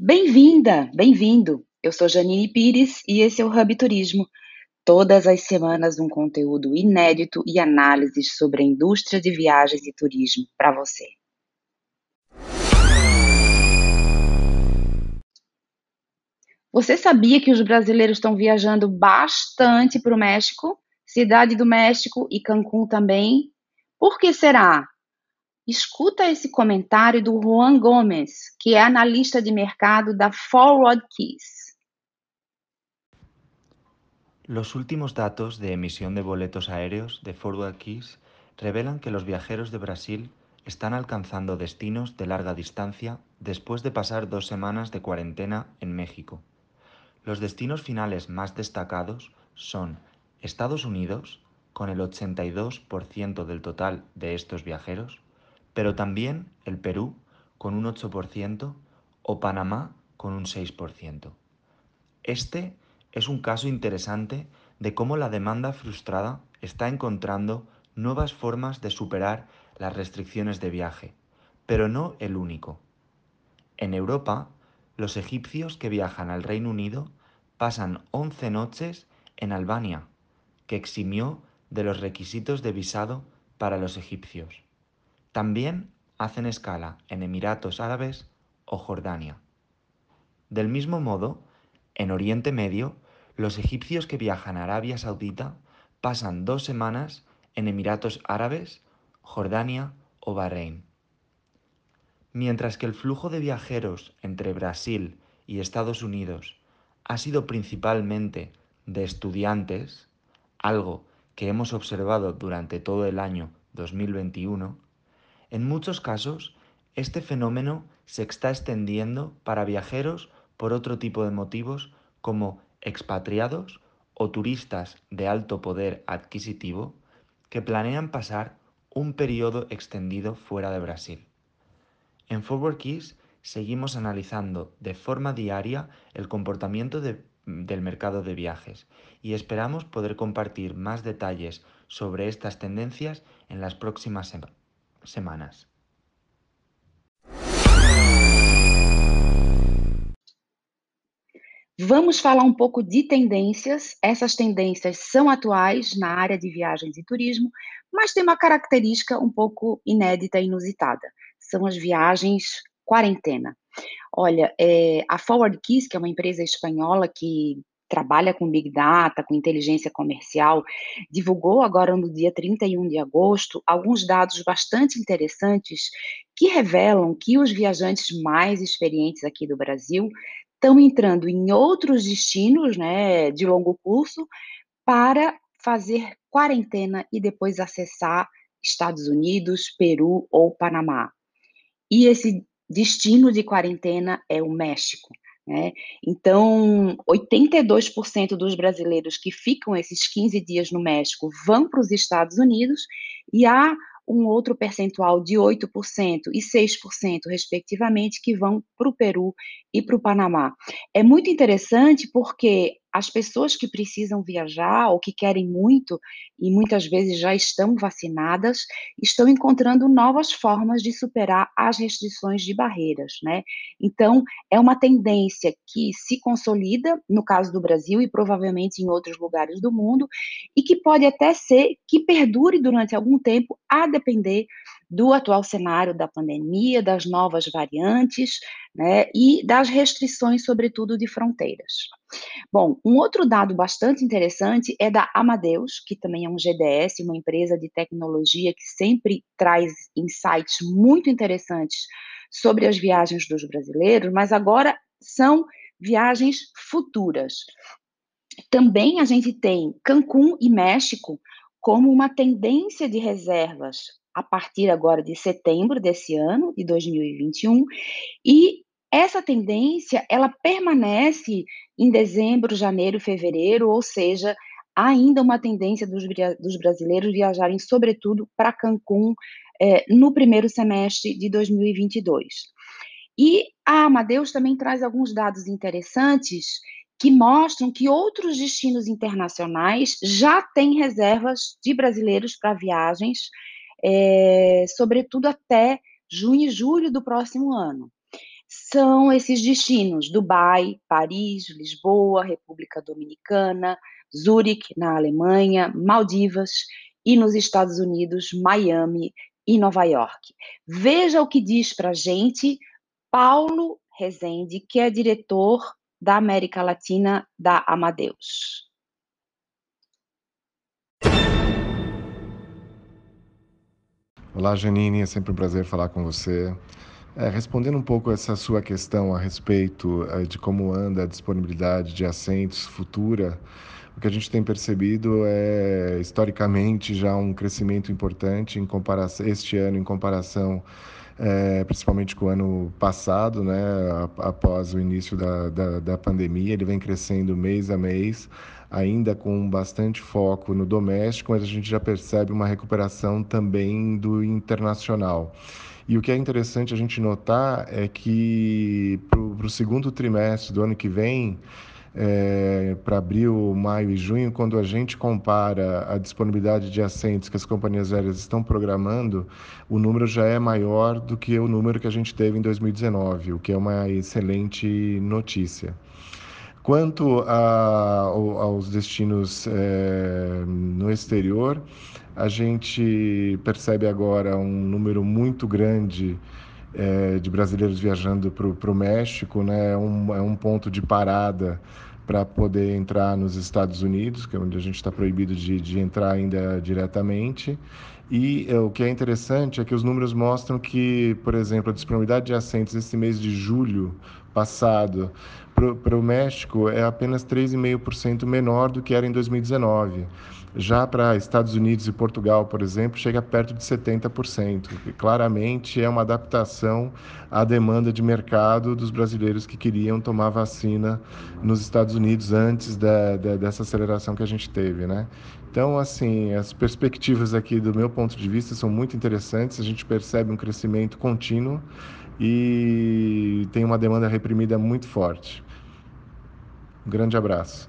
Bem-vinda, bem-vindo. Eu sou Janine Pires e esse é o Hub Turismo. Todas as semanas um conteúdo inédito e análises sobre a indústria de viagens e turismo para você. Você sabia que os brasileiros estão viajando bastante para o México? Cidade do México e Cancún também? Por que será? Escuta esse comentário do Juan Gomes, que é analista de mercado da Forward Keys. Los últimos datos de emisión de boletos aéreos de Forward Keys revelan que los viajeros de Brasil están alcanzando destinos de larga distancia después de pasar dos semanas de cuarentena en México. Los destinos finales más destacados son Estados Unidos, con el 82% del total de estos viajeros, pero también el Perú con un 8% o Panamá con un 6%. Este es un caso interesante de cómo la demanda frustrada está encontrando nuevas formas de superar las restricciones de viaje, pero no el único. En Europa, los egipcios que viajan al Reino Unido pasan 11 noches en Albania, que eximió de los requisitos de visado para los egipcios. También hacen escala en Emiratos Árabes o Jordania. Del mismo modo, en Oriente Medio, los egipcios que viajan a Arabia Saudita pasan dos semanas en Emiratos Árabes, Jordania o Bahrein. Mientras que el flujo de viajeros entre Brasil y Estados Unidos ha sido principalmente de estudiantes, algo que hemos observado durante todo el año 2021, en muchos casos, este fenómeno se está extendiendo para viajeros por otro tipo de motivos como expatriados o turistas de alto poder adquisitivo que planean pasar un periodo extendido fuera de Brasil. En Forward Keys seguimos analizando de forma diaria el comportamiento del mercado de viajes y esperamos poder compartir más detalles sobre estas tendencias en las próximas semanas semanas. Vamos falar um pouco de tendências. Essas tendências são atuais na área de viagens e turismo, mas tem uma característica um pouco inédita e inusitada. São as viagens quarentena. Olha, é, a Forward Keys, que é uma empresa espanhola que trabalha com Big Data, com inteligência comercial, divulgou agora no dia 31 de agosto alguns dados bastante interessantes que revelam que os viajantes mais experientes aqui do Brasil estão entrando em outros destinos, né, de longo curso, para fazer quarentena e depois acessar Estados Unidos, Peru ou Panamá. E esse destino de quarentena é o México. Né? Então, 82% dos brasileiros que ficam esses 15 dias no México vão para os Estados Unidos e há um outro percentual de 8% e 6%, respectivamente, que vão para o Peru e para o Panamá. É muito interessante porque as pessoas que precisam viajar ou que querem muito e muitas vezes já estão vacinadas, estão encontrando novas formas de superar as restrições de barreiras, né? Então, é uma tendência que se consolida no caso do Brasil e provavelmente em outros lugares do mundo e que pode até ser que perdure durante algum tempo a depender do atual cenário da pandemia, das novas variantes, né, e das restrições, sobretudo, de fronteiras. Bom, um outro dado bastante interessante é da Amadeus, que também é um GDS, uma empresa de tecnologia que sempre traz insights muito interessantes sobre as viagens dos brasileiros, mas agora são viagens futuras. Também a gente tem Cancún e México como uma tendência de reservas a partir agora de setembro desse ano, de 2021, e essa tendência ela permanece em dezembro, janeiro, fevereiro, ou seja, ainda uma tendência dos, dos brasileiros viajarem, sobretudo, para Cancún é, no primeiro semestre de 2022. E a Amadeus também traz alguns dados interessantes que mostram que outros destinos internacionais já têm reservas de brasileiros para viagens é, sobretudo até junho e julho do próximo ano. São esses destinos: Dubai, Paris, Lisboa, República Dominicana, Zurique, na Alemanha, Maldivas e nos Estados Unidos, Miami e Nova York. Veja o que diz para a gente Paulo Rezende, que é diretor da América Latina da Amadeus. Olá, Janine, é sempre um prazer falar com você. É, respondendo um pouco essa sua questão a respeito é, de como anda a disponibilidade de assentos futura, o que a gente tem percebido é historicamente já um crescimento importante em comparação este ano em comparação é, principalmente com o ano passado, né, após o início da, da, da pandemia, ele vem crescendo mês a mês ainda com bastante foco no doméstico, mas a gente já percebe uma recuperação também do internacional. E o que é interessante a gente notar é que para o segundo trimestre do ano que vem, é, para abril, maio e junho, quando a gente compara a disponibilidade de assentos que as companhias aéreas estão programando, o número já é maior do que o número que a gente teve em 2019, o que é uma excelente notícia. Quanto a, aos destinos é, no exterior, a gente percebe agora um número muito grande é, de brasileiros viajando para o México, né? É um, é um ponto de parada para poder entrar nos Estados Unidos, que é onde a gente está proibido de, de entrar ainda diretamente. E é, o que é interessante é que os números mostram que, por exemplo, a disponibilidade de assentos esse mês de julho passado para o México é apenas 3,5% menor do que era em 2019. Já para Estados Unidos e Portugal, por exemplo, chega perto de 70%. Que claramente é uma adaptação à demanda de mercado dos brasileiros que queriam tomar vacina nos Estados Unidos antes da, da, dessa aceleração que a gente teve, né? Então, assim, as perspectivas aqui, do meu ponto de vista, são muito interessantes. A gente percebe um crescimento contínuo e tem uma demanda reprimida muito forte. Um grande abraço.